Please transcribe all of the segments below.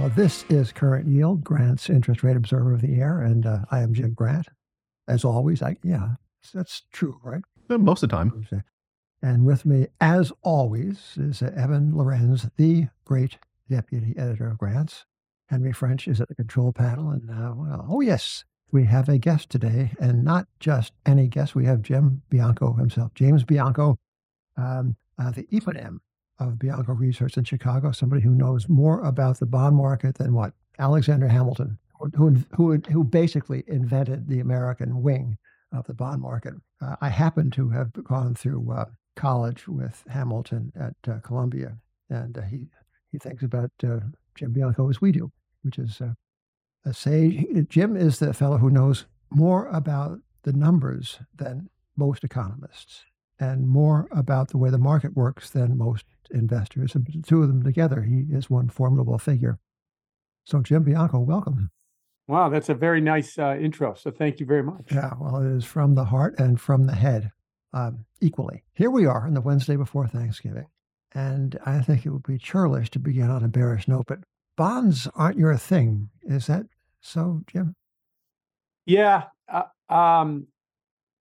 Well, this is Current Yield, Grant's Interest Rate Observer of the Year, and uh, I am Jim Grant. As always, I yeah, that's true, right? Most of the time. And with me, as always, is uh, Evan Lorenz, the great deputy editor of Grants. Henry French is at the control panel, and uh, well, oh yes, we have a guest today, and not just any guest. We have Jim Bianco himself, James Bianco, um, uh, the eponym of Bianco Research in Chicago, somebody who knows more about the bond market than what Alexander Hamilton, who who who basically invented the American wing of the bond market. Uh, I happen to have gone through uh, college with Hamilton at uh, Columbia, and uh, he he thinks about uh, Jim Bianco as we do, which is uh, a sage. Jim is the fellow who knows more about the numbers than most economists and more about the way the market works than most investors. And the two of them together, he is one formidable figure. So, Jim Bianco, welcome. Wow, that's a very nice uh, intro. So, thank you very much. Yeah, well, it is from the heart and from the head um, equally. Here we are on the Wednesday before Thanksgiving. And I think it would be churlish to begin on a bearish note, but bonds aren't your thing. Is that so, Jim? Yeah. Uh, um,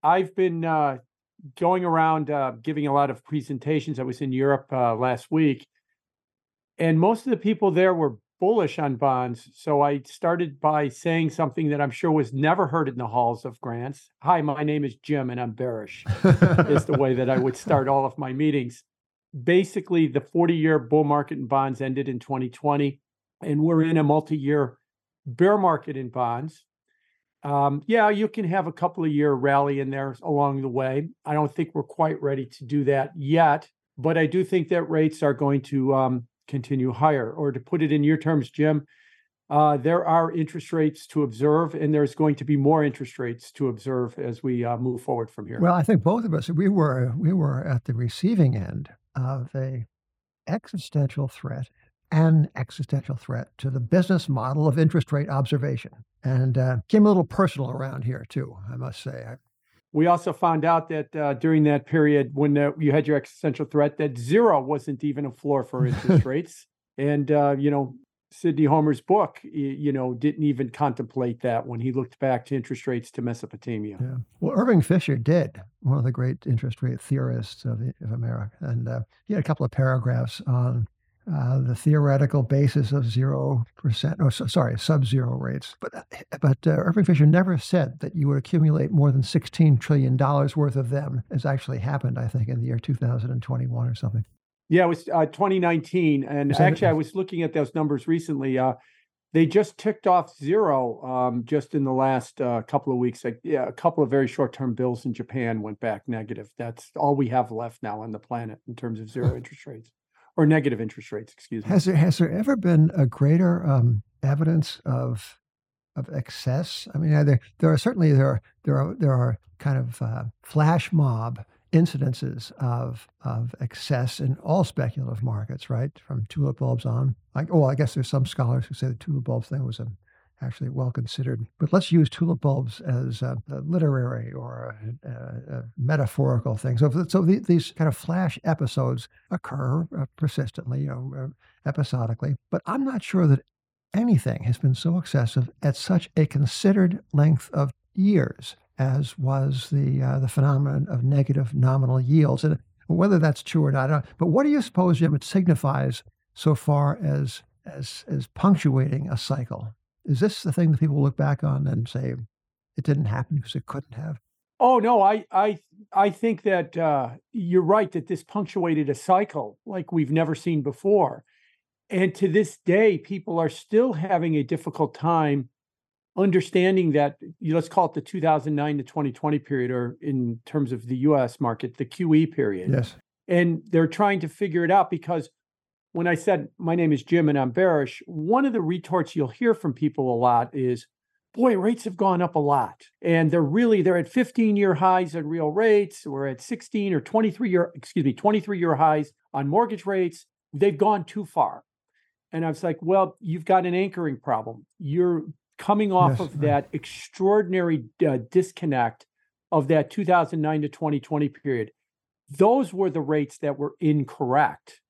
I've been uh, going around uh, giving a lot of presentations. I was in Europe uh, last week, and most of the people there were bullish on bonds. So I started by saying something that I'm sure was never heard in the halls of grants. Hi, my name is Jim, and I'm bearish. is the way that I would start all of my meetings. Basically, the 40 year bull market in bonds ended in 2020, and we're in a multi year bear market in bonds. Um, yeah, you can have a couple of year rally in there along the way. I don't think we're quite ready to do that yet, but I do think that rates are going to um, continue higher. Or to put it in your terms, Jim, uh, there are interest rates to observe, and there's going to be more interest rates to observe as we uh, move forward from here. Well, I think both of us we were we were at the receiving end of a existential threat an existential threat to the business model of interest rate observation. And uh, came a little personal around here, too, I must say. I, we also found out that uh, during that period when uh, you had your existential threat, that zero wasn't even a floor for interest rates. And, uh, you know, Sidney Homer's book, you know, didn't even contemplate that when he looked back to interest rates to Mesopotamia. Yeah. Well, Irving Fisher did, one of the great interest rate theorists of, of America. And uh, he had a couple of paragraphs on uh, the theoretical basis of zero percent, oh, so, sorry, sub-zero rates. But uh, but uh, Irving Fisher never said that you would accumulate more than sixteen trillion dollars worth of them, as actually happened, I think, in the year two thousand and twenty-one or something. Yeah, it was uh, 2019, and actually, I was looking at those numbers recently. Uh, they just ticked off zero um, just in the last uh, couple of weeks. Like, yeah, a couple of very short-term bills in Japan went back negative. That's all we have left now on the planet in terms of zero interest rates or negative interest rates. Excuse me. Has there has there ever been a greater um, evidence of of excess? I mean, there there are certainly there are there are there are kind of uh, flash mob incidences of of excess in all speculative markets, right? From tulip bulbs on. Like, oh, I guess there's some scholars who say the tulip bulbs thing was a actually well considered. But let's use tulip bulbs as a, a literary or a, a, metaphorical thing. So, so the, these kind of flash episodes occur uh, persistently, you know, uh, episodically. But I'm not sure that anything has been so excessive at such a considered length of years as was the uh, the phenomenon of negative nominal yields. And whether that's true or not, but what do you suppose, Jim, it signifies so far as as as punctuating a cycle? Is this the thing that people look back on and say it didn't happen because it couldn't have? Oh no, I I I think that uh, you're right that this punctuated a cycle like we've never seen before, and to this day, people are still having a difficult time understanding that. You know, let's call it the 2009 to 2020 period, or in terms of the U.S. market, the QE period. Yes, and they're trying to figure it out because when I said my name is Jim and I'm bearish, one of the retorts you'll hear from people a lot is, boy, rates have gone up a lot. And they're really, they're at 15 year highs on real rates. We're at 16 or 23 year, excuse me, 23 year highs on mortgage rates. They've gone too far. And I was like, well, you've got an anchoring problem. You're coming off yes, of right. that extraordinary uh, disconnect of that 2009 to 2020 period. Those were the rates that were incorrect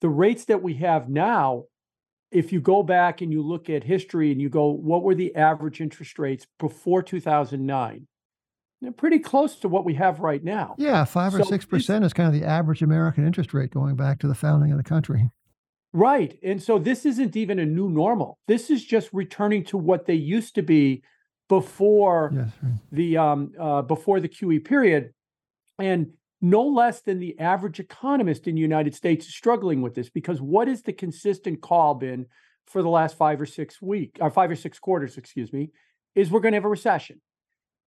the rates that we have now if you go back and you look at history and you go, what were the average interest rates before 2009? They're pretty close to what we have right now. Yeah, five or six percent is kind of the average American interest rate going back to the founding of the country. Right. And so this isn't even a new normal. This is just returning to what they used to be before yes, right. the um uh, before the QE period. And no less than the average economist in the United States is struggling with this because what is the consistent call been for the last five or six weeks or uh, five or six quarters, excuse me, is we're going to have a recession.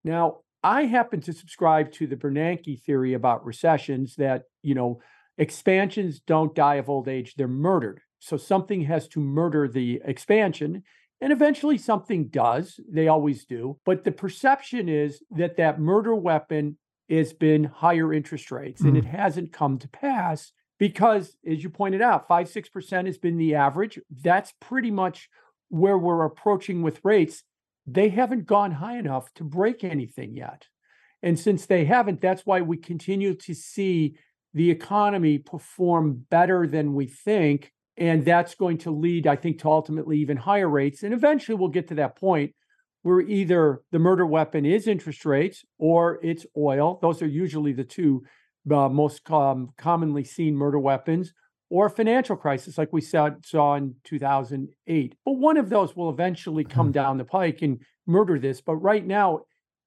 Now, I happen to subscribe to the Bernanke theory about recessions that, you know, expansions don't die of old age, they're murdered. So something has to murder the expansion. And eventually something does. They always do. But the perception is that that murder weapon has been higher interest rates. Mm. And it mm. hasn't come to pass because, as you pointed out, 5 6% has been the average. That's pretty much where we're approaching with rates. They haven't gone high enough to break anything yet. And since they haven't, that's why we continue to see the economy perform better than we think. And that's going to lead, I think, to ultimately even higher rates. And eventually we'll get to that point where either the murder weapon is interest rates or it's oil. Those are usually the two uh, most um, commonly seen murder weapons, or financial crisis like we saw, saw in 2008. But one of those will eventually come mm-hmm. down the pike and murder this. But right now,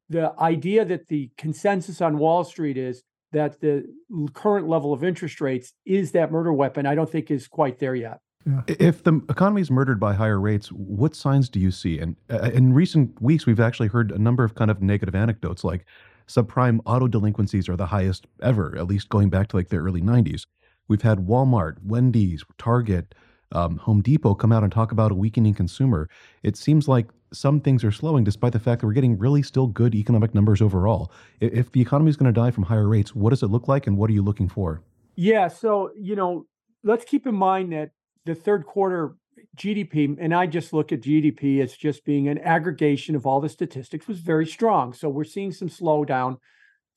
the idea that the consensus on Wall Street is that the current level of interest rates is that murder weapon, I don't think is quite there yet. Yeah. If the economy is murdered by higher rates, what signs do you see? And uh, in recent weeks, we've actually heard a number of kind of negative anecdotes, like subprime auto delinquencies are the highest ever, at least going back to like the early 90s. We've had Walmart, Wendy's, Target, um, Home Depot come out and talk about a weakening consumer. It seems like some things are slowing, despite the fact that we're getting really still good economic numbers overall. If the economy is going to die from higher rates, what does it look like, and what are you looking for? Yeah, so you know, let's keep in mind that the third quarter GDP, and I just look at GDP as just being an aggregation of all the statistics, was very strong. So we're seeing some slowdown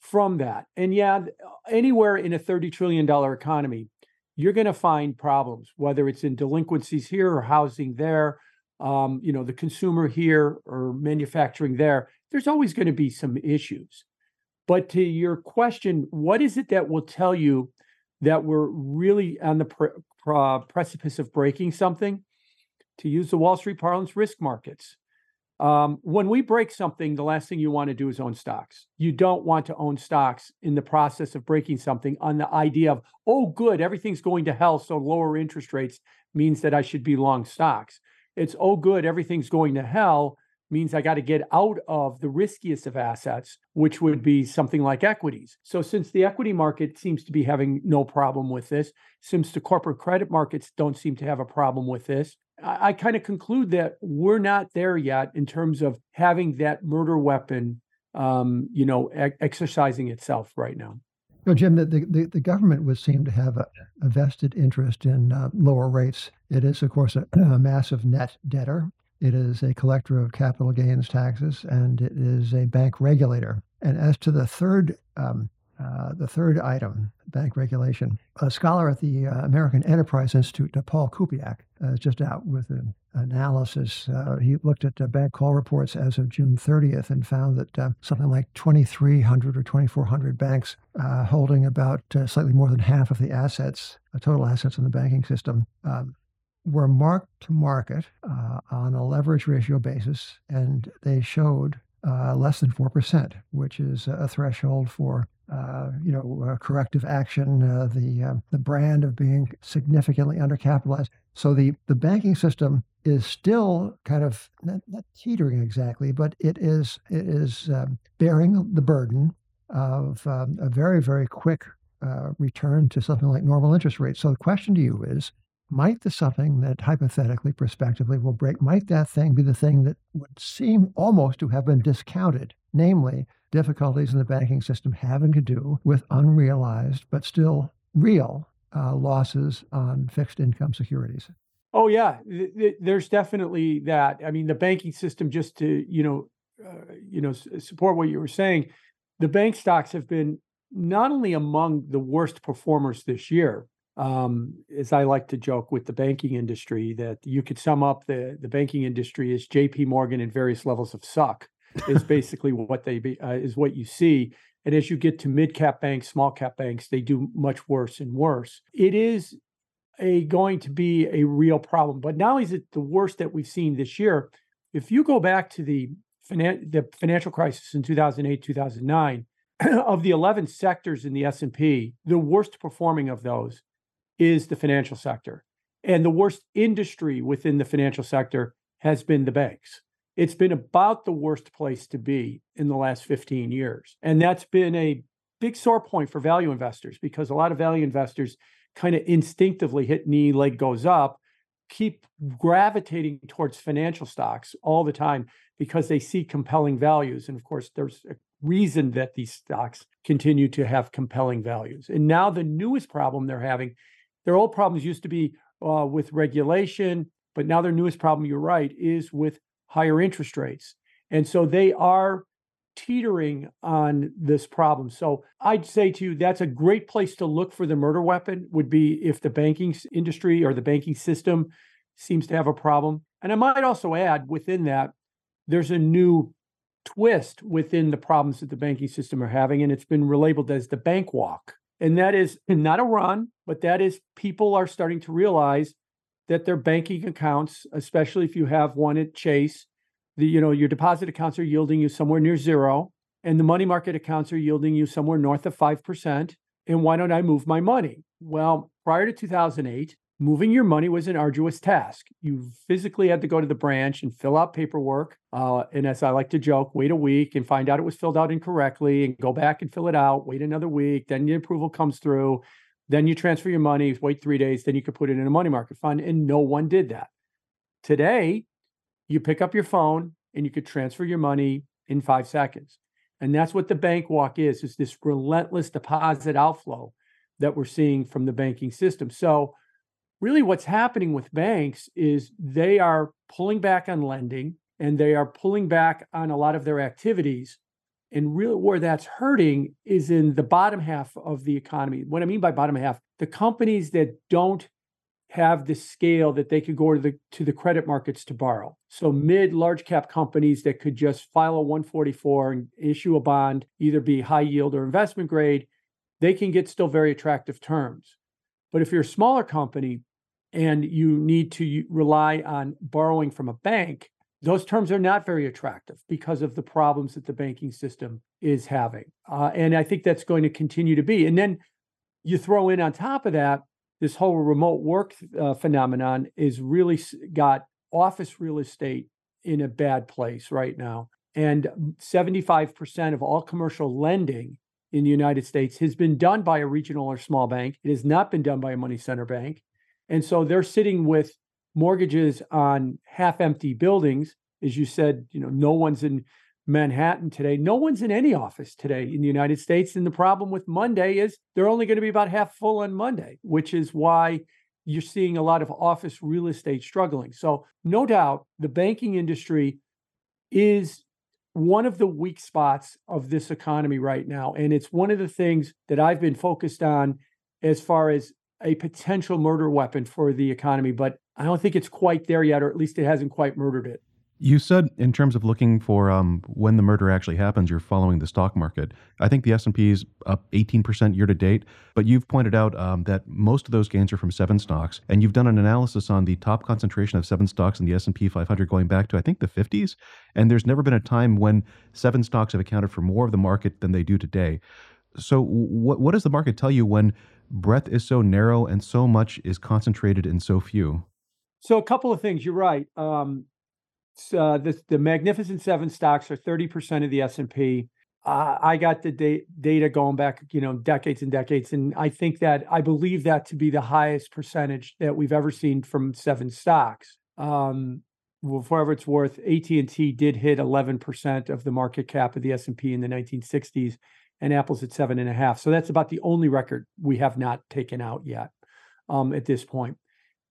from that. And yeah, anywhere in a $30 trillion economy, you're going to find problems, whether it's in delinquencies here or housing there, um, you know, the consumer here or manufacturing there. There's always going to be some issues. But to your question, what is it that will tell you that we're really on the pre- pre- precipice of breaking something, to use the Wall Street parlance, risk markets. Um, when we break something, the last thing you want to do is own stocks. You don't want to own stocks in the process of breaking something on the idea of, oh, good, everything's going to hell, so lower interest rates means that I should be long stocks. It's, oh, good, everything's going to hell means I got to get out of the riskiest of assets, which would be something like equities. So, since the equity market seems to be having no problem with this, since the corporate credit markets don't seem to have a problem with this, I, I kind of conclude that we're not there yet in terms of having that murder weapon, um, you know, e- exercising itself right now. No, Jim, the, the, the government would seem to have a, a vested interest in uh, lower rates. It is, of course, a, a massive net debtor. It is a collector of capital gains taxes, and it is a bank regulator. And as to the third, um, uh, the third item, bank regulation, a scholar at the uh, American Enterprise Institute, uh, Paul Kupiec, uh, just out with an analysis. Uh, he looked at bank call reports as of June 30th and found that uh, something like 2,300 or 2,400 banks holding about slightly more than half of the assets, total assets in the banking system, um, were marked to market uh, on a leverage ratio basis, and they showed uh, less than 4%, which is a threshold for uh, you know, corrective action, uh, the uh, the brand of being significantly undercapitalized. So the the banking system is still kind of not, not teetering exactly, but it is it is um, bearing the burden of um, a very very quick uh, return to something like normal interest rates. So the question to you is, might the something that hypothetically, prospectively will break, might that thing be the thing that would seem almost to have been discounted, namely difficulties in the banking system having to do with unrealized but still real uh, losses on fixed income securities? Oh yeah, there's definitely that. I mean, the banking system, just to you know, uh, you know, support what you were saying, the bank stocks have been not only among the worst performers this year, um, as I like to joke with the banking industry, that you could sum up the the banking industry as J.P. Morgan in various levels of suck. is basically what they be, uh, is what you see. And as you get to mid cap banks, small cap banks, they do much worse and worse. It is a going to be a real problem. But not only is it the worst that we've seen this year, if you go back to the finan- the financial crisis in 2008 2009 of the 11 sectors in the S&P the worst performing of those is the financial sector and the worst industry within the financial sector has been the banks it's been about the worst place to be in the last 15 years and that's been a big sore point for value investors because a lot of value investors kind of instinctively hit knee leg goes up keep gravitating towards financial stocks all the time because they see compelling values. And of course, there's a reason that these stocks continue to have compelling values. And now the newest problem they're having, their old problems used to be uh, with regulation, but now their newest problem, you're right, is with higher interest rates. And so they are teetering on this problem. So I'd say to you, that's a great place to look for the murder weapon would be if the banking industry or the banking system seems to have a problem. And I might also add within that, there's a new twist within the problems that the banking system are having, and it's been relabeled as the bank walk. And that is not a run, but that is people are starting to realize that their banking accounts, especially if you have one at Chase, the you know your deposit accounts are yielding you somewhere near zero, and the money market accounts are yielding you somewhere north of five percent. And why don't I move my money? Well, prior to 2008, moving your money was an arduous task. You physically had to go to the branch and fill out paperwork. Uh, and as I like to joke, wait a week and find out it was filled out incorrectly and go back and fill it out, wait another week. Then the approval comes through. Then you transfer your money, wait three days, then you could put it in a money market fund. And no one did that. Today, you pick up your phone and you could transfer your money in five seconds. And that's what the bank walk is, is this relentless deposit outflow that we're seeing from the banking system. So really what's happening with banks is they are pulling back on lending and they are pulling back on a lot of their activities. And really, where that's hurting is in the bottom half of the economy. What I mean by bottom half, the companies that don't have the scale that they could go to the to the credit markets to borrow. So mid large cap companies that could just file a 144 and issue a bond, either be high yield or investment grade, they can get still very attractive terms. But if you're a smaller company, and you need to rely on borrowing from a bank, those terms are not very attractive because of the problems that the banking system is having. Uh, and I think that's going to continue to be. And then you throw in on top of that, this whole remote work uh, phenomenon is really got office real estate in a bad place right now. And 75% of all commercial lending in the United States has been done by a regional or small bank. It has not been done by a money center bank. And so they're sitting with mortgages on half empty buildings. As you said, you know, no one's in Manhattan today. No one's in any office today in the United States. And the problem with Monday is they're only going to be about half full on Monday, which is why you're seeing a lot of office real estate struggling. So, no doubt the banking industry is one of the weak spots of this economy right now. And it's one of the things that I've been focused on as far as a potential murder weapon for the economy, but I don't think it's quite there yet, or at least it hasn't quite murdered it. You said in terms of looking for um, when the murder actually happens, you're following the stock market. I think the S&P is up 18% year to date, but you've pointed out um, that most of those gains are from seven stocks, and you've done an analysis on the top concentration of seven stocks in the S&P 500 going back to I think the 50s, and there's never been a time when seven stocks have accounted for more of the market than they do today. So, what what does the market tell you when breadth is so narrow and so much is concentrated in so few? So, a couple of things. You're right. Um, uh, the, the Magnificent Seven stocks are 30% of the S&P. Uh, I got the da- data going back, you know, decades and decades, and I think that I believe that to be the highest percentage that we've ever seen from seven stocks. Um, well, for it's worth, AT and T did hit 11% of the market cap of the S&P in the 1960s, and Apple's at seven and a half. So that's about the only record we have not taken out yet um, at this point.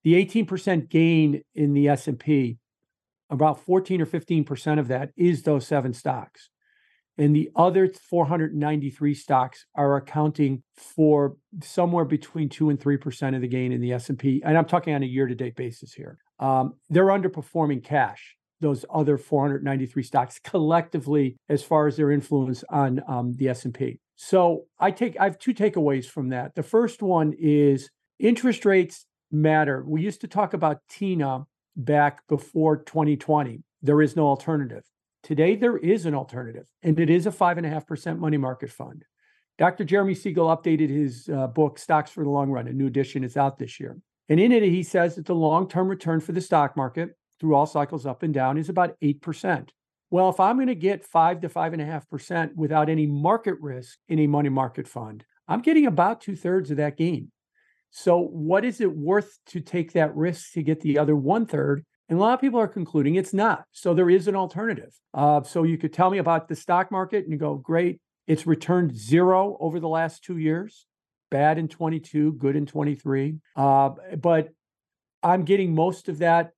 The 18% gain in the S&P, about 14 or 15% of that is those seven stocks. and the other 493 stocks are accounting for somewhere between 2 and 3% of the gain in the S&P and I'm talking on a year to date basis here. Um, they're underperforming cash those other 493 stocks collectively as far as their influence on um, the S&P. So I take I have two takeaways from that. The first one is interest rates matter. We used to talk about TINA back before 2020. There is no alternative. Today, there is an alternative, and it is a 5.5% money market fund. Dr. Jeremy Siegel updated his uh, book, Stocks for the Long Run. A new edition is out this year. And in it, he says that the long term return for the stock market through all cycles up and down is about 8%. Well, if I'm going to get 5 to 5.5% without any market risk in a money market fund, I'm getting about two thirds of that gain. So, what is it worth to take that risk to get the other one third? And a lot of people are concluding it's not. So, there is an alternative. Uh, so, you could tell me about the stock market and you go, great, it's returned zero over the last two years, bad in 22, good in 23. Uh, but I'm getting most of that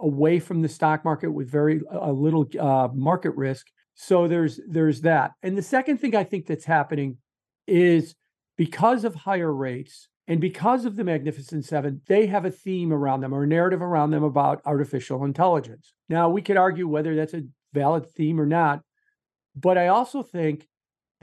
away from the stock market with very a little uh, market risk. So there's there's that. And the second thing I think that's happening is because of higher rates and because of the Magnificent Seven, they have a theme around them or a narrative around them about artificial intelligence. Now, we could argue whether that's a valid theme or not, but I also think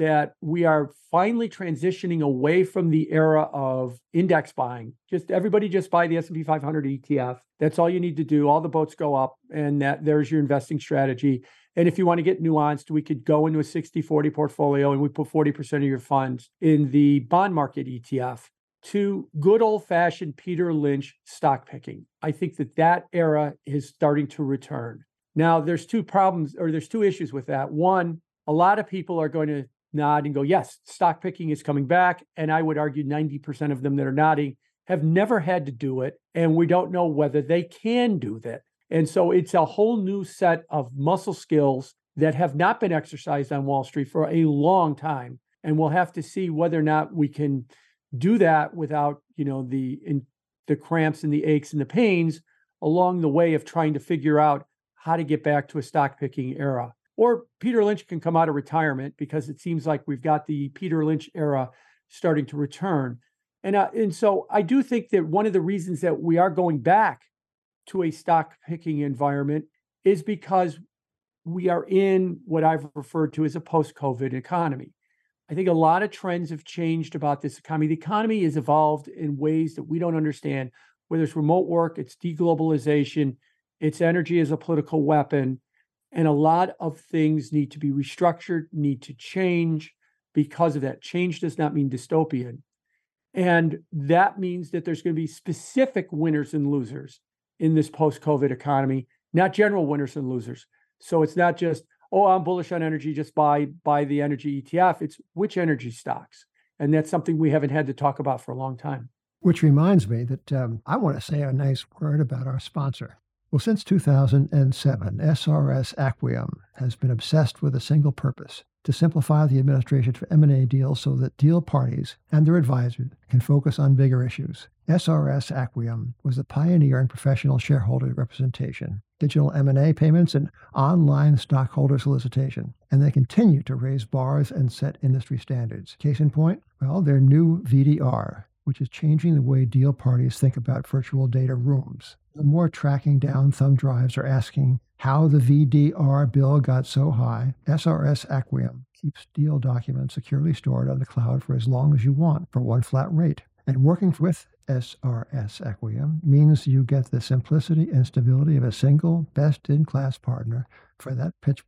that we are finally transitioning away from the era of index buying. Just everybody just buy the S&P 500 ETF. That's all you need to do. All the boats go up and that there's your investing strategy. And if you want to get nuanced, we could go into a 60-40 portfolio and we put 40% of your funds in the bond market ETF to good old-fashioned Peter Lynch stock picking. I think that that era is starting to return. Now, there's two problems or there's two issues with that. One, a lot of people are going to nod and go, yes, stock picking is coming back. And I would argue 90% of them that are nodding have never had to do it. And we don't know whether they can do that. And so it's a whole new set of muscle skills that have not been exercised on Wall Street for a long time. And we'll have to see whether or not we can do that without, you know, the in, the cramps and the aches and the pains along the way of trying to figure out how to get back to a stock picking era. Or Peter Lynch can come out of retirement because it seems like we've got the Peter Lynch era starting to return. And, uh, and so I do think that one of the reasons that we are going back to a stock picking environment is because we are in what I've referred to as a post COVID economy. I think a lot of trends have changed about this economy. The economy has evolved in ways that we don't understand, whether it's remote work, it's deglobalization, it's energy as a political weapon, and a lot of things need to be restructured, need to change because of that. Change does not mean dystopian. And that means that there's going to be specific winners and losers in this post COVID economy, not general winners and losers. So it's not just, oh, I'm bullish on energy, just buy, buy the energy ETF. It's which energy stocks. And that's something we haven't had to talk about for a long time. Which reminds me that um, I want to say a nice word about our sponsor. Well, since 2007, SRS Acquiom has been obsessed with a single purpose to simplify the administration for M&A deals so that deal parties and their advisors can focus on bigger issues. SRS Acquiom was a pioneer in professional shareholder representation, digital M&A payments, and online stockholder solicitation, and they continue to raise bars and set industry standards. Case in point, well, their new VDR, which is changing the way deal parties think about virtual data rooms. More tracking down thumb drives are asking how the VDR bill got so high. SRS Acquiom keeps deal documents securely stored on the cloud for as long as you want for one flat rate. And working with SRS Acquiom means you get the simplicity and stability of a single best in class partner for that pitch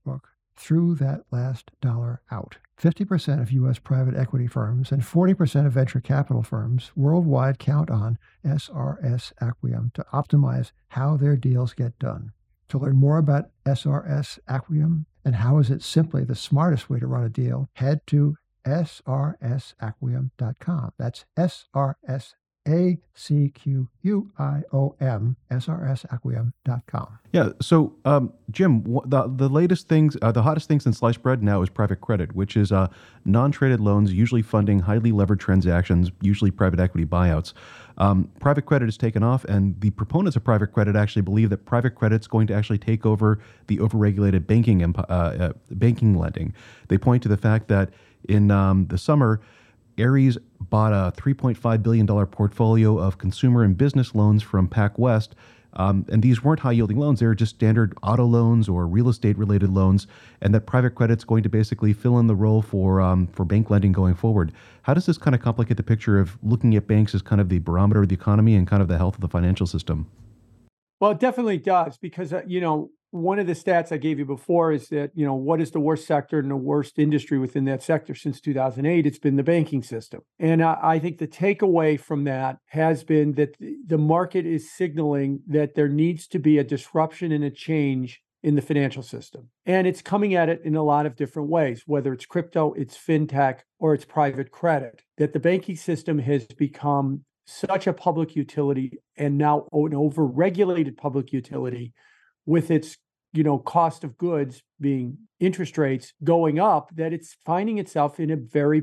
through that last dollar out. 50% of U.S. private equity firms and 40% of venture capital firms worldwide count on SRS Acquiom to optimize how their deals get done. To learn more about SRS Acquiom and how is it simply the smartest way to run a deal, head to srsacquiom.com. That's A C Q U I O M S R S Acquiom.com. Yeah. So, um, Jim, the, the latest things, uh, the hottest things in sliced bread now is private credit, which is uh, non traded loans, usually funding highly levered transactions, usually private equity buyouts. Um, private credit has taken off, and the proponents of private credit actually believe that private credit is going to actually take over the overregulated banking, uh, uh, banking lending. They point to the fact that in um, the summer, Ares bought a $3.5 billion portfolio of consumer and business loans from PacWest. Um, and these weren't high yielding loans, they were just standard auto loans or real estate related loans, and that private credit's going to basically fill in the role for, um, for bank lending going forward. How does this kind of complicate the picture of looking at banks as kind of the barometer of the economy and kind of the health of the financial system? Well, it definitely does because, uh, you know, one of the stats I gave you before is that, you know, what is the worst sector and the worst industry within that sector since 2008? It's been the banking system. And I, I think the takeaway from that has been that the market is signaling that there needs to be a disruption and a change in the financial system. And it's coming at it in a lot of different ways, whether it's crypto, it's fintech, or it's private credit, that the banking system has become such a public utility and now an over-regulated public utility with its you know cost of goods being interest rates going up that it's finding itself in a very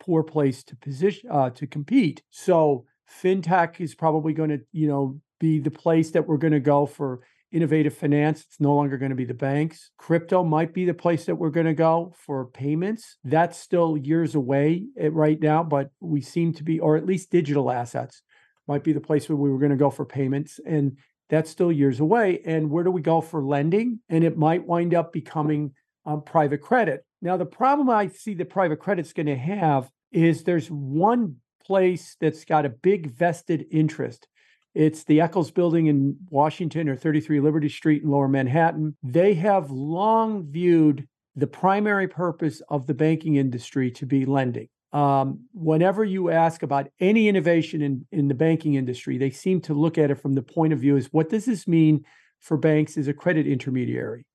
poor place to position uh, to compete. So fintech is probably going to you know be the place that we're going to go for innovative finance. It's no longer going to be the banks. Crypto might be the place that we're going to go for payments. That's still years away eh, right now but we seem to be or at least digital assets might be the place where we were going to go for payments. And that's still years away. And where do we go for lending? And it might wind up becoming um, private credit. Now, the problem I see that private credit's going to have is there's one place that's got a big vested interest. It's the Eccles building in Washington or 33 Liberty Street in lower Manhattan. They have long viewed the primary purpose of the banking industry to be lending um, whenever you ask about any innovation in, in the banking industry, they seem to look at it from the point of view is what does this mean for banks as a credit intermediary?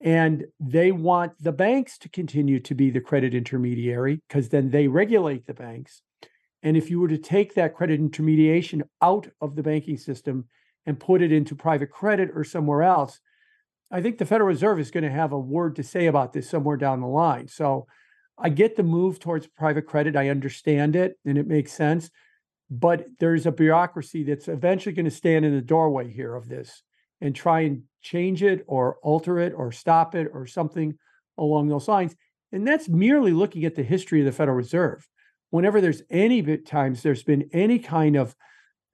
And they want the banks to continue to be the credit intermediary because then they regulate the banks. And if you were to take that credit intermediation out of the banking system and put it into private credit or somewhere else, I think the Federal Reserve is going to have a word to say about this somewhere down the line. So I get the move towards private credit. I understand it and it makes sense. But there's a bureaucracy that's eventually going to stand in the doorway here of this and try and change it or alter it or stop it or something along those lines. And that's merely looking at the history of the Federal Reserve. Whenever there's any times there's been any kind of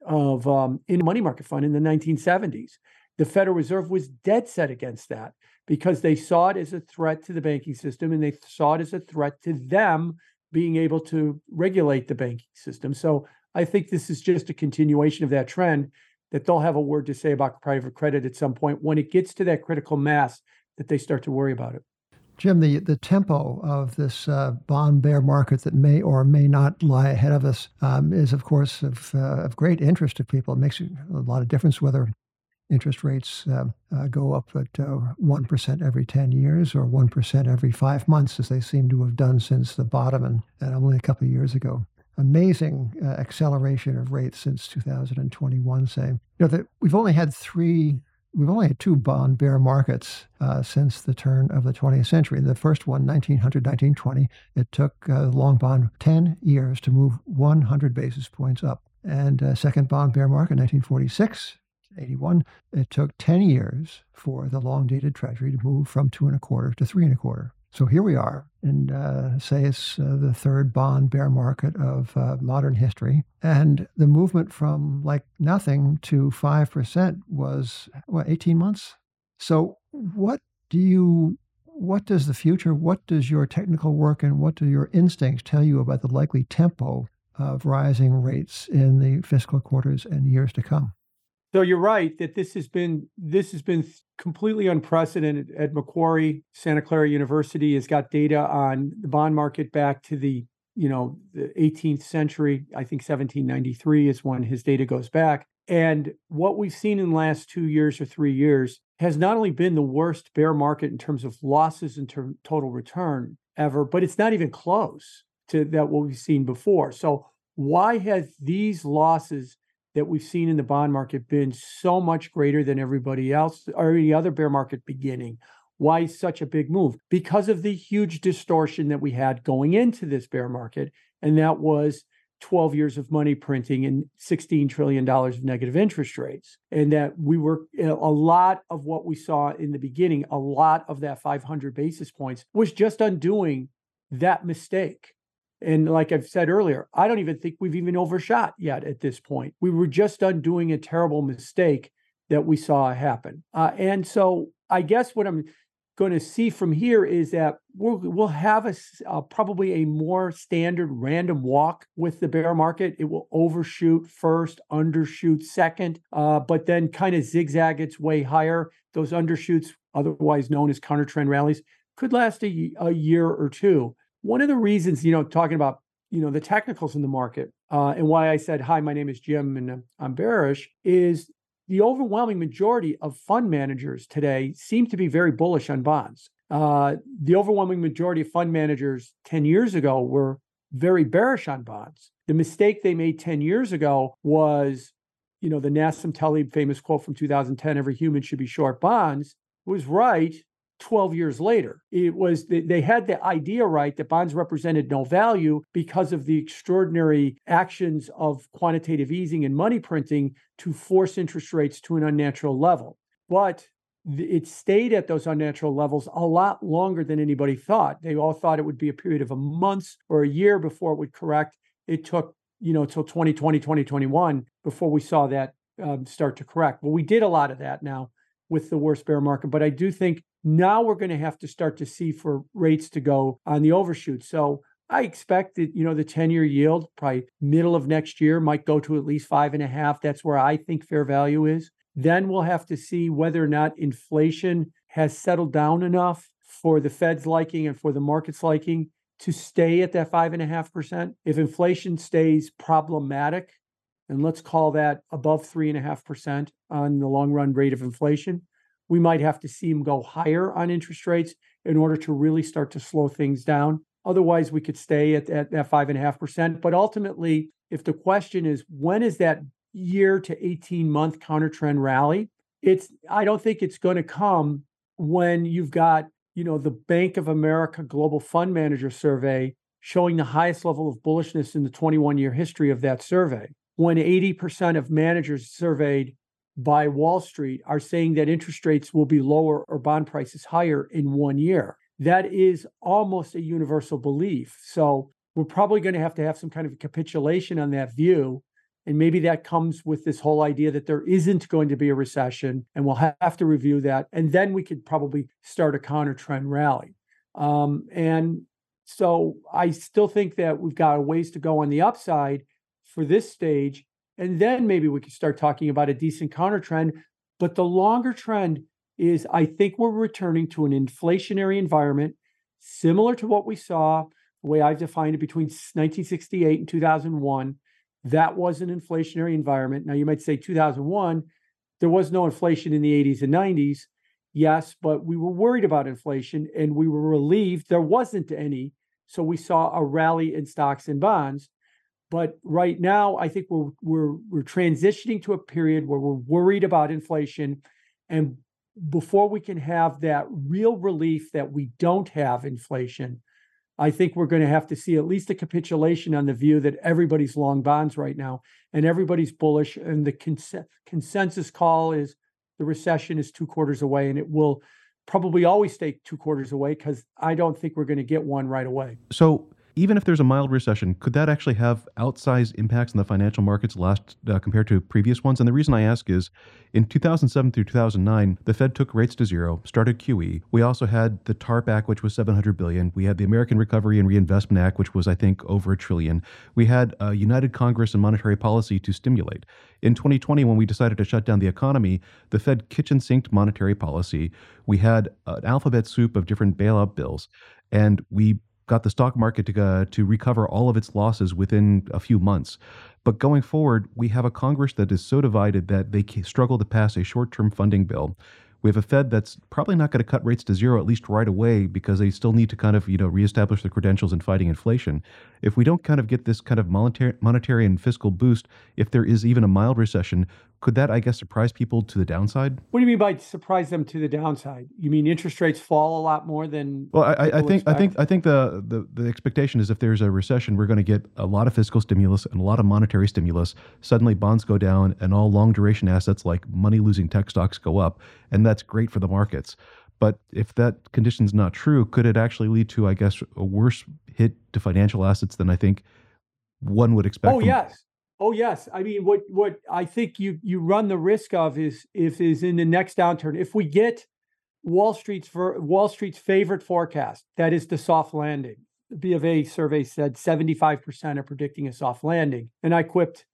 of um, in money market fund in the 1970s, the Federal Reserve was dead set against that because they saw it as a threat to the banking system and they saw it as a threat to them being able to regulate the banking system. So I think this is just a continuation of that trend that they'll have a word to say about private credit at some point when it gets to that critical mass that they start to worry about it. Jim, the, the tempo of this uh, bond bear market that may or may not lie ahead of us um, is, of course, of, uh, of great interest to people. It makes a lot of difference whether interest rates uh, uh, go up at uh, 1% every 10 years or 1% every five months, as they seem to have done since the bottom and, and only a couple of years ago. Amazing uh, acceleration of rates since 2021, say. You know, that we've only had three we've only had two bond bear markets uh, since the turn of the 20th century. The first one, 1900, 1920, it took uh, long bond 10 years to move 100 basis points up. And second bond bear market, 1946, 81, it took 10 years for the long dated treasury to move from two and a quarter to three and a quarter. So here we are, and uh, say it's uh, the third bond bear market of uh, modern history. And the movement from like nothing to 5% was, what, 18 months? So, what do you, what does the future, what does your technical work and what do your instincts tell you about the likely tempo of rising rates in the fiscal quarters and years to come? So you're right that this has been this has been completely unprecedented. Ed McQuarrie, Santa Clara University has got data on the bond market back to the you know the 18th century. I think 1793 is when his data goes back. And what we've seen in the last two years or three years has not only been the worst bear market in terms of losses in term, total return ever, but it's not even close to that what we've seen before. So why has these losses that we've seen in the bond market been so much greater than everybody else or any other bear market beginning? Why such a big move? Because of the huge distortion that we had going into this bear market, and that was 12 years of money printing and $16 trillion of negative interest rates. And that we were a lot of what we saw in the beginning, a lot of that 500 basis points was just undoing that mistake. And like I've said earlier, I don't even think we've even overshot yet at this point. We were just undoing a terrible mistake that we saw happen. Uh, and so I guess what I'm going to see from here is that we'll, we'll have a uh, probably a more standard random walk with the bear market. It will overshoot first, undershoot second, uh, but then kind of zigzag its way higher. Those undershoots, otherwise known as counter trend rallies, could last a, a year or two. One of the reasons, you know, talking about you know the technicals in the market uh, and why I said hi, my name is Jim and I'm bearish is the overwhelming majority of fund managers today seem to be very bullish on bonds. Uh, the overwhelming majority of fund managers 10 years ago were very bearish on bonds. The mistake they made 10 years ago was, you know, the Nassim Taleb famous quote from 2010 every human should be short bonds was right 12 years later. It was they had the idea right that bonds represented no value because of the extraordinary actions of quantitative easing and money printing to force interest rates to an unnatural level. But it stayed at those unnatural levels a lot longer than anybody thought. They all thought it would be a period of a month or a year before it would correct. It took, you know, until 2020, 2021 before we saw that um, start to correct. Well, we did a lot of that now with the worst bear market, but I do think now we're going to have to start to see for rates to go on the overshoot. So I expect that, you know, the 10 year yield probably middle of next year might go to at least five and a half. That's where I think fair value is. Then we'll have to see whether or not inflation has settled down enough for the Fed's liking and for the market's liking to stay at that five and a half percent. If inflation stays problematic, and let's call that above three and a half percent on the long run rate of inflation, we might have to see them go higher on interest rates in order to really start to slow things down. Otherwise, we could stay at, at that five and a half percent. But ultimately, if the question is when is that year to 18 month counter trend rally, it's I don't think it's going to come when you've got, you know, the Bank of America Global Fund Manager survey showing the highest level of bullishness in the 21 year history of that survey. When 80% of managers surveyed by Wall Street are saying that interest rates will be lower or bond prices higher in one year. That is almost a universal belief. So we're probably going to have to have some kind of capitulation on that view. And maybe that comes with this whole idea that there isn't going to be a recession and we'll have to review that. And then we could probably start a counter trend rally. Um, and so I still think that we've got a ways to go on the upside for this stage. And then maybe we could start talking about a decent counter trend. But the longer trend is I think we're returning to an inflationary environment similar to what we saw, the way I've defined it between 1968 and 2001. That was an inflationary environment. Now, you might say 2001, there was no inflation in the 80s and 90s. Yes, but we were worried about inflation and we were relieved there wasn't any. So we saw a rally in stocks and bonds. But right now, I think we're we're we're transitioning to a period where we're worried about inflation, and before we can have that real relief that we don't have inflation, I think we're going to have to see at least a capitulation on the view that everybody's long bonds right now and everybody's bullish. And the cons- consensus call is the recession is two quarters away and it will probably always stay two quarters away because I don't think we're going to get one right away. So even if there's a mild recession, could that actually have outsized impacts in the financial markets last uh, compared to previous ones? And the reason I ask is in 2007 through 2009, the Fed took rates to zero, started QE. We also had the TARP Act, which was 700 billion. We had the American Recovery and Reinvestment Act, which was, I think, over a trillion. We had a united Congress and monetary policy to stimulate. In 2020, when we decided to shut down the economy, the Fed kitchen sinked monetary policy. We had an alphabet soup of different bailout bills. And we got the stock market to, uh, to recover all of its losses within a few months. But going forward, we have a Congress that is so divided that they struggle to pass a short term funding bill. We have a Fed that's probably not going to cut rates to zero at least right away because they still need to kind of you know reestablish their credentials in fighting inflation. If we don't kind of get this kind of monetary, monetary and fiscal boost, if there is even a mild recession, could that, I guess, surprise people to the downside? What do you mean by surprise them to the downside? You mean interest rates fall a lot more than? Well, I, I think expect? I think I think the, the the expectation is if there's a recession, we're going to get a lot of fiscal stimulus and a lot of monetary stimulus. Suddenly, bonds go down, and all long duration assets like money losing tech stocks go up, and that's great for the markets. But if that condition's not true, could it actually lead to, I guess, a worse hit to financial assets than I think one would expect? Oh yes, Oh yes, I mean what what I think you you run the risk of is if is in the next downturn if we get Wall Street's Wall Street's favorite forecast that is the soft landing. The B of A survey said 75% are predicting a soft landing, and I quipped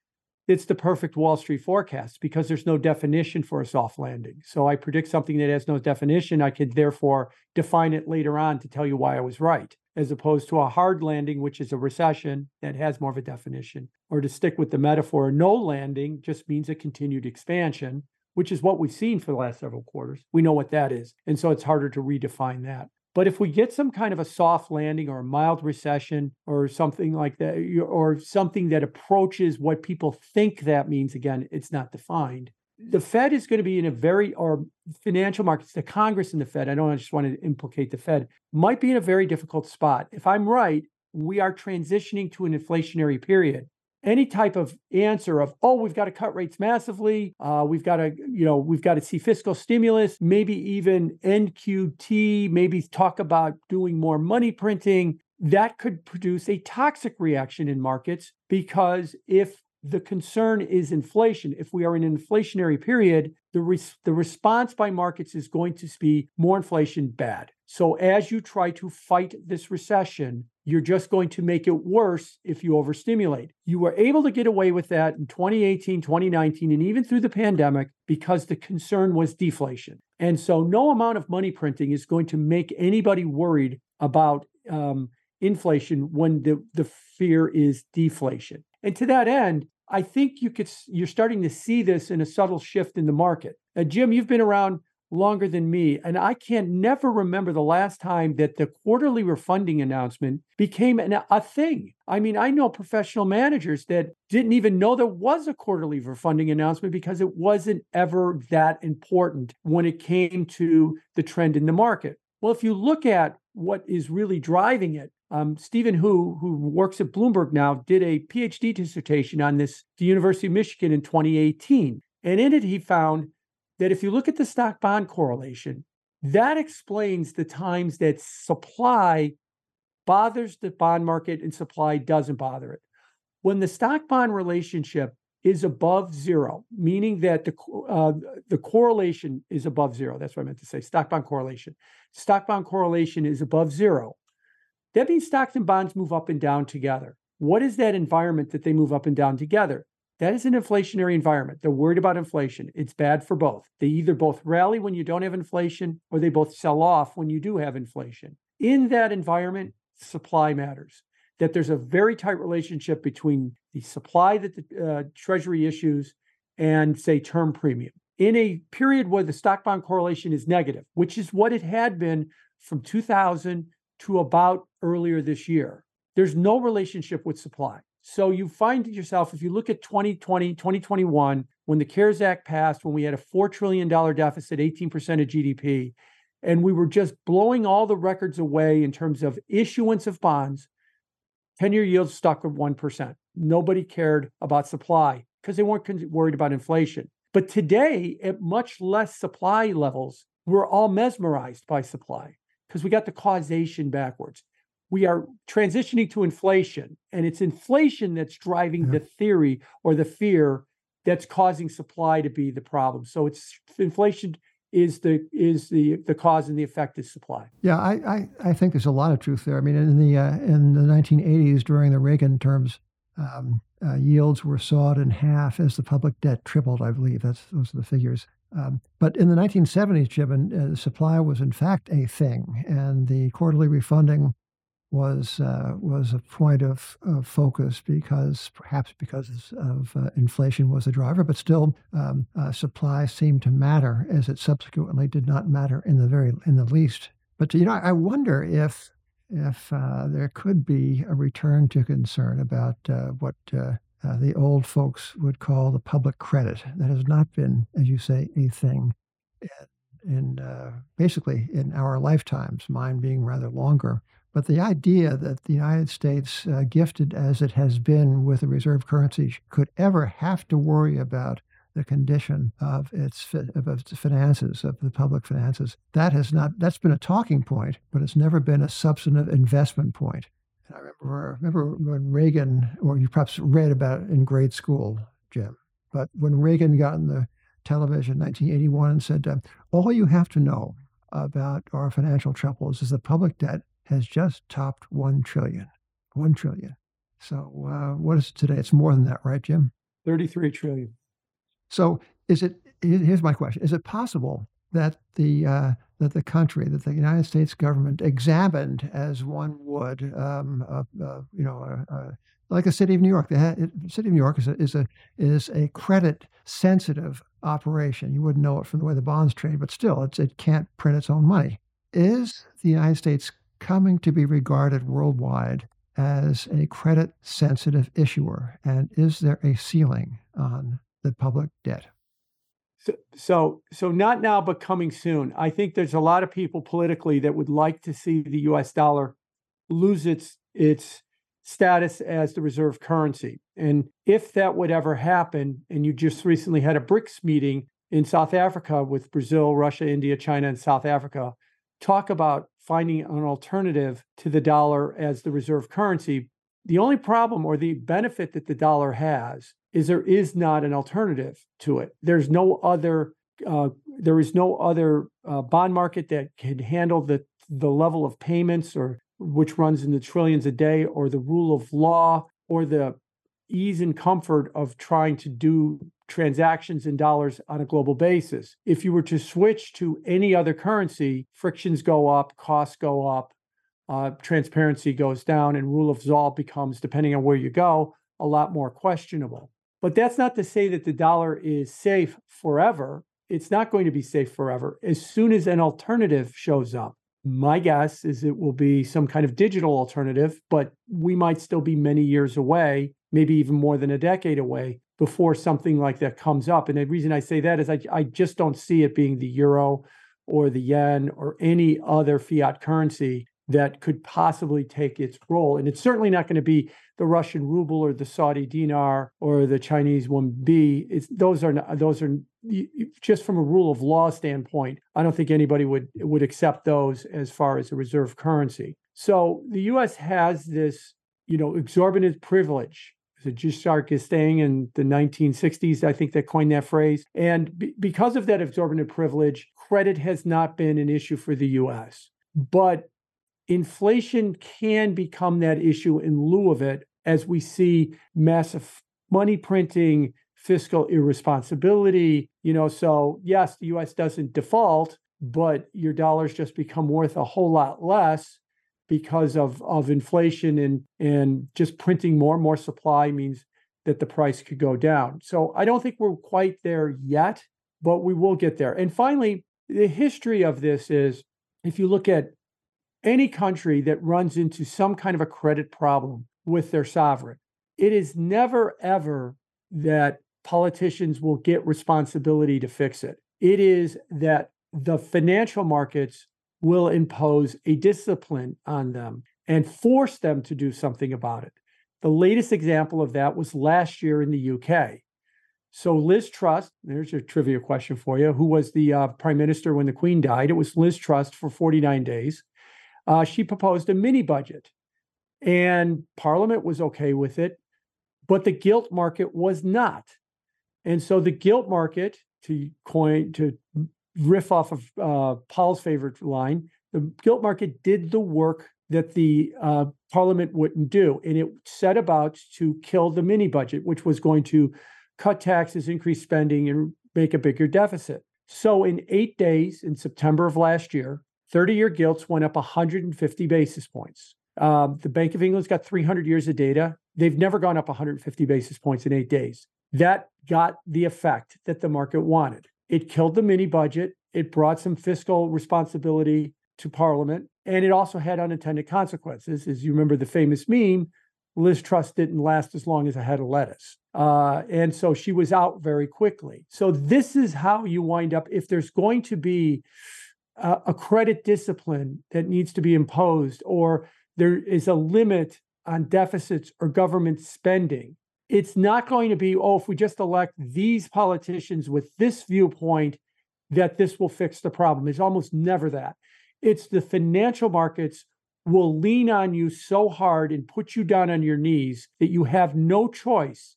it's the perfect Wall Street forecast because there's no definition for a soft landing. So I predict something that has no definition. I could therefore define it later on to tell you why I was right, as opposed to a hard landing, which is a recession that has more of a definition. Or to stick with the metaphor, no landing just means a continued expansion, which is what we've seen for the last several quarters. We know what that is. And so it's harder to redefine that. But if we get some kind of a soft landing or a mild recession or something like that, or something that approaches what people think that means, again, it's not defined. The Fed is going to be in a very, or financial markets, the Congress and the Fed, I don't just want to implicate the Fed, might be in a very difficult spot. If I'm right, we are transitioning to an inflationary period any type of answer of oh we've got to cut rates massively uh, we've got to you know we've got to see fiscal stimulus maybe even nqt maybe talk about doing more money printing that could produce a toxic reaction in markets because if the concern is inflation. If we are in an inflationary period, the, res- the response by markets is going to be more inflation bad. So, as you try to fight this recession, you're just going to make it worse if you overstimulate. You were able to get away with that in 2018, 2019, and even through the pandemic because the concern was deflation. And so, no amount of money printing is going to make anybody worried about um, inflation when the, the fear is deflation. And to that end, I think you could you're starting to see this in a subtle shift in the market. Uh, Jim, you've been around longer than me, and I can't never remember the last time that the quarterly refunding announcement became an, a thing. I mean, I know professional managers that didn't even know there was a quarterly refunding announcement because it wasn't ever that important when it came to the trend in the market. Well, if you look at what is really driving it, um, Stephen Hu, who works at Bloomberg now, did a PhD dissertation on this the University of Michigan in 2018. And in it, he found that if you look at the stock bond correlation, that explains the times that supply bothers the bond market and supply doesn't bother it. When the stock bond relationship is above zero, meaning that the uh, the correlation is above zero. That's what I meant to say. Stock bond correlation. Stock bond correlation is above zero. That means stocks and bonds move up and down together. What is that environment that they move up and down together? That is an inflationary environment. They're worried about inflation. It's bad for both. They either both rally when you don't have inflation or they both sell off when you do have inflation. In that environment, supply matters. That there's a very tight relationship between the supply that the uh, Treasury issues and, say, term premium. In a period where the stock bond correlation is negative, which is what it had been from 2000 to about earlier this year. There's no relationship with supply. So you find yourself, if you look at 2020, 2021, when the CARES Act passed, when we had a $4 trillion deficit, 18% of GDP, and we were just blowing all the records away in terms of issuance of bonds, 10 year yields stuck at 1%. Nobody cared about supply because they weren't worried about inflation. But today, at much less supply levels, we're all mesmerized by supply because we got the causation backwards. We are transitioning to inflation, and it's inflation that's driving yeah. the theory or the fear that's causing supply to be the problem. So it's inflation is the is the the cause and the effect is supply. Yeah, I, I, I think there's a lot of truth there. I mean, in the uh, in the 1980s during the Reagan terms, um, uh, yields were sawed in half as the public debt tripled. I believe that's those are the figures. Um, but in the 1970s, Jim, uh, supply was in fact a thing, and the quarterly refunding was uh, was a point of, of, focus because perhaps because of uh, inflation was a driver, but still um, uh, supply seemed to matter as it subsequently did not matter in the very in the least. But you know, I wonder if if uh, there could be a return to concern about uh, what uh, the old folks would call the public credit that has not been, as you say, a thing in basically in our lifetimes. Mine being rather longer. But the idea that the United States, uh, gifted as it has been with a reserve currency, could ever have to worry about the condition of its of its finances, of the public finances, that has not that's been a talking point, but it's never been a substantive investment point. And I remember remember when Reagan, or you perhaps read about it in grade school, Jim. But when Reagan got on the television in 1981 and said, uh, "All you have to know about our financial troubles is the public debt has just topped 1 trillion. 1 trillion. So uh, what is it today? It's more than that, right, Jim? 33 trillion. So is it, here's my question. Is it possible that the, uh, that the country, that the United States government examined as one would, um, uh, you know, like the city of New York. The city of New York is a, is a is a credit sensitive operation. You wouldn't know it from the way the bonds trade, but still, it's, it can't print its own money. Is the United States coming to be regarded worldwide as a credit sensitive issuer? And is there a ceiling on the public debt? So, so, so not now, but coming soon. I think there's a lot of people politically that would like to see the U.S. dollar lose its its status as the reserve currency. And if that would ever happen, and you just recently had a BRICS meeting in South Africa with Brazil, Russia, India, China, and South Africa, talk about finding an alternative to the dollar as the reserve currency. The only problem or the benefit that the dollar has is there is not an alternative to it. There's no other uh, there is no other uh, bond market that can handle the the level of payments or which runs in the trillions a day or the rule of law or the ease and comfort of trying to do transactions in dollars on a global basis. If you were to switch to any other currency, frictions go up, costs go up, uh, transparency goes down, and rule of law becomes, depending on where you go, a lot more questionable. But that's not to say that the dollar is safe forever. It's not going to be safe forever. As soon as an alternative shows up, my guess is it will be some kind of digital alternative, but we might still be many years away, maybe even more than a decade away before something like that comes up. And the reason I say that is I, I just don't see it being the euro or the yen or any other fiat currency that could possibly take its role. And it's certainly not going to be the Russian ruble or the Saudi dinar or the Chinese yuan. B. It's those are not, those are just from a rule of law standpoint. I don't think anybody would would accept those as far as a reserve currency. So the U.S. has this, you know, exorbitant privilege. So Giscard d'Estaing in the 1960s, I think they coined that phrase. And b- because of that exorbitant privilege, credit has not been an issue for the U.S. But inflation can become that issue in lieu of it as we see massive money printing, fiscal irresponsibility. You know, so yes, the US doesn't default, but your dollars just become worth a whole lot less because of, of inflation and, and just printing more and more supply means that the price could go down. So I don't think we're quite there yet, but we will get there. And finally, the history of this is if you look at any country that runs into some kind of a credit problem with their sovereign, it is never, ever that politicians will get responsibility to fix it. It is that the financial markets will impose a discipline on them and force them to do something about it. The latest example of that was last year in the UK. So Liz Truss, there's a trivia question for you. Who was the uh, prime minister when the Queen died? It was Liz Truss for 49 days uh, she proposed a mini budget. And Parliament was okay with it, but the gilt market was not. And so the gilt market, to coin, to riff off of uh, Paul's favorite line, the gilt market did the work that the uh, Parliament wouldn't do. And it set about to kill the mini budget, which was going to cut taxes, increase spending, and make a bigger deficit. So in eight days in September of last year, 30 year gilts went up 150 basis points. Um, the Bank of England's got 300 years of data. They've never gone up 150 basis points in eight days. That got the effect that the market wanted. It killed the mini budget. It brought some fiscal responsibility to Parliament. And it also had unintended consequences. As you remember the famous meme, Liz Truss didn't last as long as a head of lettuce. Uh, and so she was out very quickly. So this is how you wind up if there's going to be a, a credit discipline that needs to be imposed, or there is a limit on deficits or government spending. It's not going to be, oh, if we just elect these politicians with this viewpoint, that this will fix the problem. It's almost never that. It's the financial markets will lean on you so hard and put you down on your knees that you have no choice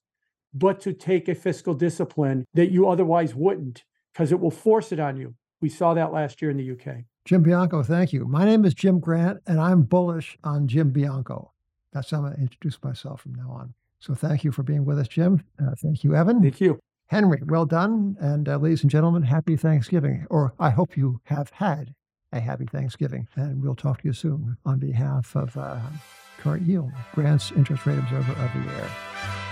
but to take a fiscal discipline that you otherwise wouldn't because it will force it on you. We saw that last year in the UK. Jim Bianco, thank you. My name is Jim Grant, and I'm bullish on Jim Bianco. That's how I'm going to introduce myself from now on. So thank you for being with us, Jim. Uh, thank you, Evan. Thank you. Henry, well done. And uh, ladies and gentlemen, happy Thanksgiving. Or I hope you have had a happy Thanksgiving. And we'll talk to you soon on behalf of uh, Current Yield, Grant's Interest Rate Observer of the Year.